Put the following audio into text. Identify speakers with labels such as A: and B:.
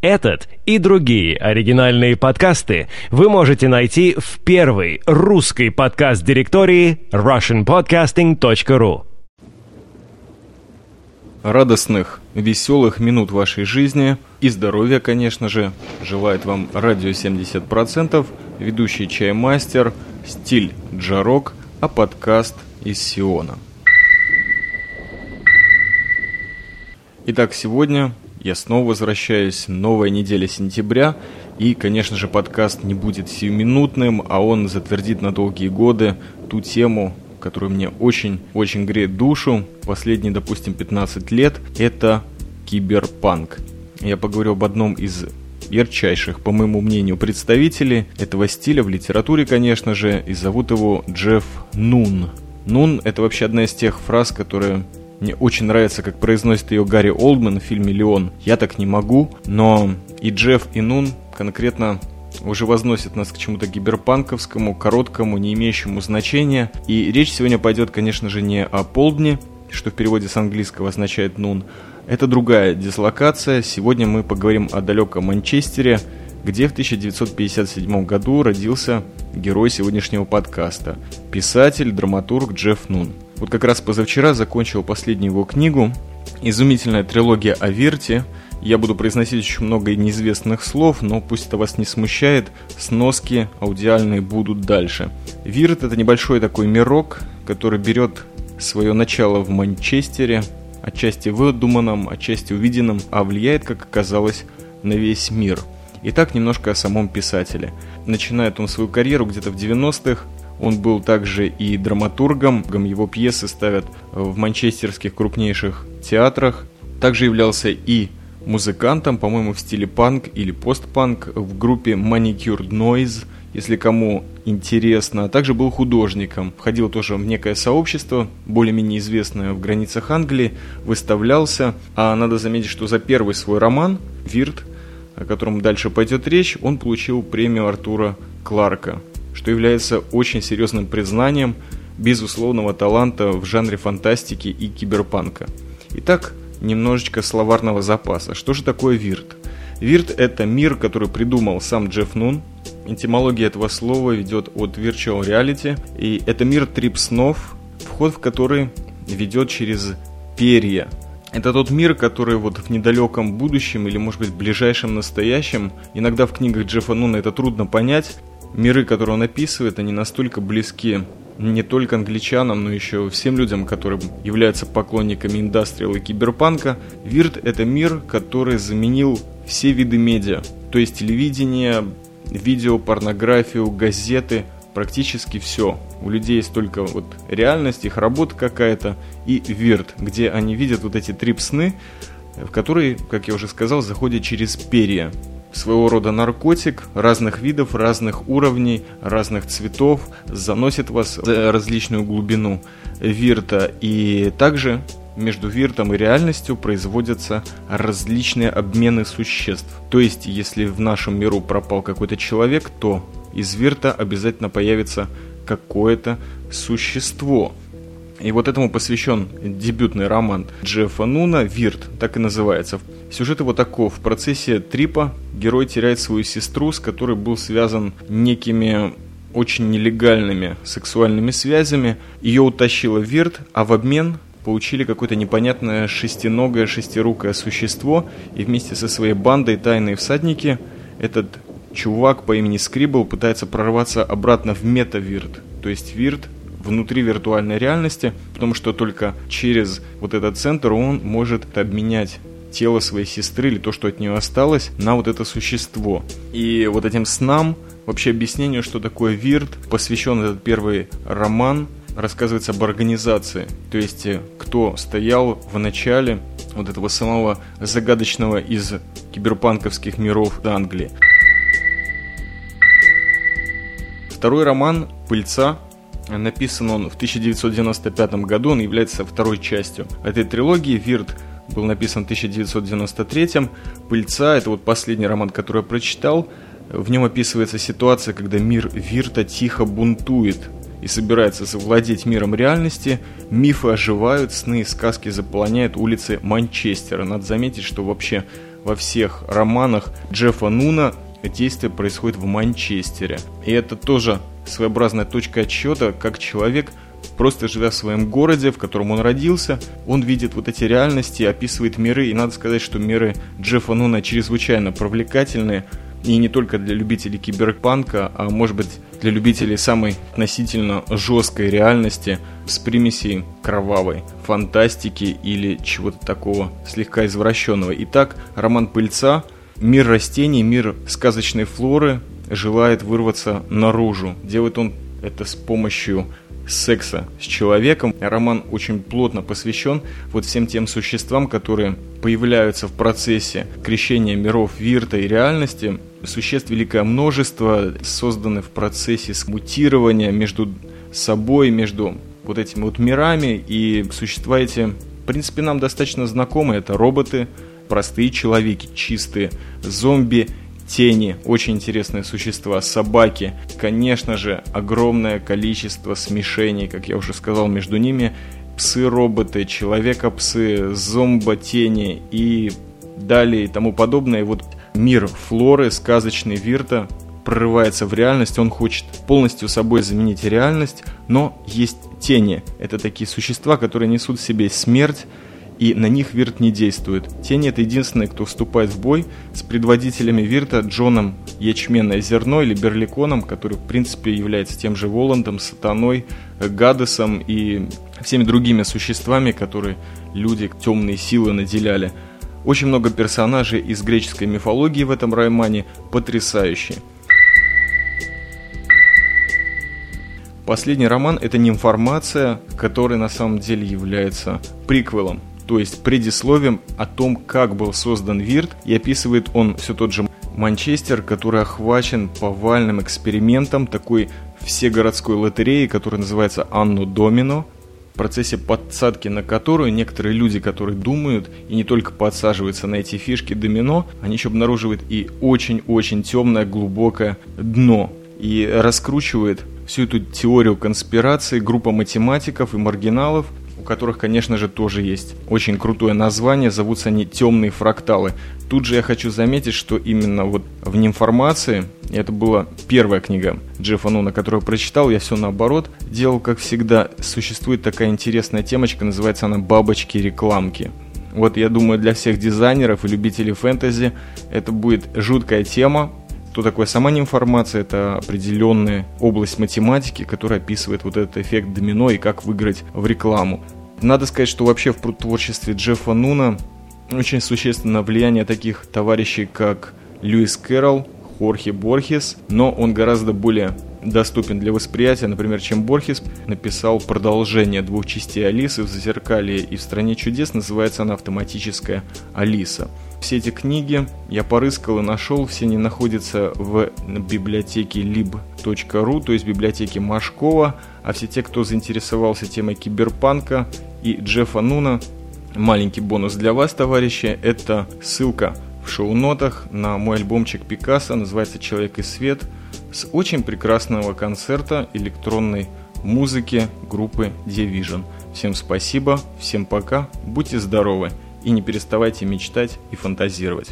A: Этот и другие оригинальные подкасты вы можете найти в первой русской подкаст-директории russianpodcasting.ru
B: Радостных, веселых минут вашей жизни и здоровья, конечно же, желает вам радио 70%, ведущий чаймастер, стиль джарок, а подкаст из Сиона. Итак, сегодня я снова возвращаюсь, новая неделя сентября, и, конечно же, подкаст не будет сиюминутным, а он затвердит на долгие годы ту тему, которая мне очень-очень греет душу последние, допустим, 15 лет, это киберпанк. Я поговорю об одном из ярчайших, по моему мнению, представителей этого стиля в литературе, конечно же, и зовут его Джефф Нун. Нун – это вообще одна из тех фраз, которые мне очень нравится, как произносит ее Гарри Олдман в фильме «Леон». Я так не могу, но и Джефф, и Нун конкретно уже возносят нас к чему-то гиберпанковскому, короткому, не имеющему значения. И речь сегодня пойдет, конечно же, не о полдне, что в переводе с английского означает «нун». Это другая дислокация. Сегодня мы поговорим о далеком Манчестере, где в 1957 году родился герой сегодняшнего подкаста – писатель, драматург Джефф Нун. Вот как раз позавчера закончил последнюю его книгу. Изумительная трилогия о Вирте. Я буду произносить очень много неизвестных слов, но пусть это вас не смущает, сноски аудиальные будут дальше. Вирт это небольшой такой мирок, который берет свое начало в Манчестере, отчасти выдуманном, отчасти увиденном, а влияет, как оказалось, на весь мир. Итак, немножко о самом писателе. Начинает он свою карьеру где-то в 90-х, он был также и драматургом, его пьесы ставят в манчестерских крупнейших театрах. Также являлся и музыкантом, по-моему, в стиле панк или постпанк в группе Manicured Noise, если кому интересно. Также был художником, входил тоже в некое сообщество, более-менее известное в границах Англии, выставлялся. А надо заметить, что за первый свой роман «Вирт», о котором дальше пойдет речь, он получил премию Артура Кларка что является очень серьезным признанием безусловного таланта в жанре фантастики и киберпанка. Итак, немножечко словарного запаса. Что же такое вирт? Вирт – это мир, который придумал сам Джефф Нун. Этимология этого слова ведет от virtual reality, и это мир трип снов, вход в который ведет через перья. Это тот мир, который вот в недалеком будущем или, может быть, в ближайшем настоящем, иногда в книгах Джеффа Нуна это трудно понять, миры, которые он описывает, они настолько близки не только англичанам, но еще всем людям, которые являются поклонниками индастриала и киберпанка. Вирт – это мир, который заменил все виды медиа, то есть телевидение, видео, порнографию, газеты, практически все. У людей есть только вот реальность, их работа какая-то и вирт, где они видят вот эти трип-сны, в которые, как я уже сказал, заходят через перья своего рода наркотик разных видов, разных уровней, разных цветов, заносит вас в различную глубину вирта. И также между виртом и реальностью производятся различные обмены существ. То есть, если в нашем миру пропал какой-то человек, то из вирта обязательно появится какое-то существо. И вот этому посвящен дебютный роман Джеффа Нуна «Вирт», так и называется. Сюжет его таков. В процессе трипа герой теряет свою сестру, с которой был связан некими очень нелегальными сексуальными связями. Ее утащила Вирт, а в обмен получили какое-то непонятное шестиногое, шестирукое существо, и вместе со своей бандой тайные всадники этот чувак по имени Скрибл пытается прорваться обратно в мета-Вирт. То есть Вирт внутри виртуальной реальности, потому что только через вот этот центр он может обменять тело своей сестры или то, что от нее осталось, на вот это существо. И вот этим снам, вообще объяснению, что такое Вирт, посвящен этот первый роман, рассказывается об организации, то есть э, кто стоял в начале вот этого самого загадочного из киберпанковских миров Англии. Второй роман «Пыльца» Написан он в 1995 году, он является второй частью этой трилогии. Вирт был написан в 1993. «Пыльца» — это вот последний роман, который я прочитал. В нем описывается ситуация, когда мир Вирта тихо бунтует и собирается завладеть миром реальности, мифы оживают, сны и сказки заполоняют улицы Манчестера. Надо заметить, что вообще во всех романах Джеффа Нуна действие происходит в Манчестере. И это тоже своеобразная точка отсчета, как человек просто живя в своем городе, в котором он родился, он видит вот эти реальности, описывает миры, и надо сказать, что миры Джеффа Нуна чрезвычайно привлекательные, и не только для любителей киберпанка, а может быть для любителей самой относительно жесткой реальности с примесей кровавой, фантастики или чего-то такого слегка извращенного. Итак, роман Пыльца, мир растений, мир сказочной флоры желает вырваться наружу. Делает он это с помощью секса с человеком. Роман очень плотно посвящен вот всем тем существам, которые появляются в процессе крещения миров Вирта и реальности. Существ великое множество, созданы в процессе смутирования между собой, между вот этими вот мирами, и существа эти, в принципе, нам достаточно знакомы. Это роботы, простые человеки, чистые, зомби, тени, очень интересные существа, собаки, конечно же, огромное количество смешений, как я уже сказал, между ними, псы-роботы, человека-псы, зомбо-тени и далее и тому подобное. И вот мир флоры, сказочный Вирта, прорывается в реальность, он хочет полностью собой заменить реальность, но есть тени. Это такие существа, которые несут в себе смерть, и на них Вирт не действует. Тени это единственные, кто вступает в бой с предводителями Вирта Джоном Ячменное Зерно или Берликоном, который в принципе является тем же Воландом, Сатаной, Гадесом и всеми другими существами, которые люди темные силы наделяли. Очень много персонажей из греческой мифологии в этом романе, потрясающие. Последний роман – это не информация, которая на самом деле является приквелом то есть предисловием о том, как был создан Вирт, и описывает он все тот же Манчестер, который охвачен повальным экспериментом такой всегородской лотереи, которая называется Анну Домино, в процессе подсадки на которую некоторые люди, которые думают и не только подсаживаются на эти фишки домино, они еще обнаруживают и очень-очень темное глубокое дно и раскручивает всю эту теорию конспирации группа математиков и маргиналов, у которых, конечно же, тоже есть очень крутое название, зовутся они «Темные фракталы». Тут же я хочу заметить, что именно вот в «Нимформации», это была первая книга Джеффа Нуна, которую прочитал, я все наоборот делал, как всегда. Существует такая интересная темочка, называется она «Бабочки-рекламки». Вот я думаю, для всех дизайнеров и любителей фэнтези это будет жуткая тема, что такое сама информация? Это определенная область математики, которая описывает вот этот эффект домино и как выиграть в рекламу. Надо сказать, что вообще в творчестве Джеффа Нуна очень существенно влияние таких товарищей, как Льюис Кэрролл, Хорхе Борхес, но он гораздо более доступен для восприятия, например, чем Борхес написал продолжение двух частей Алисы в «Зазеркалье» и в «Стране чудес» называется она «Автоматическая Алиса». Все эти книги я порыскал и нашел, все они находятся в библиотеке lib.ru, то есть библиотеке Машкова, а все те, кто заинтересовался темой киберпанка и Джеффа Нуна, маленький бонус для вас, товарищи, это ссылка в шоу-нотах на мой альбомчик Пикассо, называется «Человек и свет», с очень прекрасного концерта электронной музыки группы Division. Всем спасибо, всем пока, будьте здоровы! и не переставайте мечтать и фантазировать.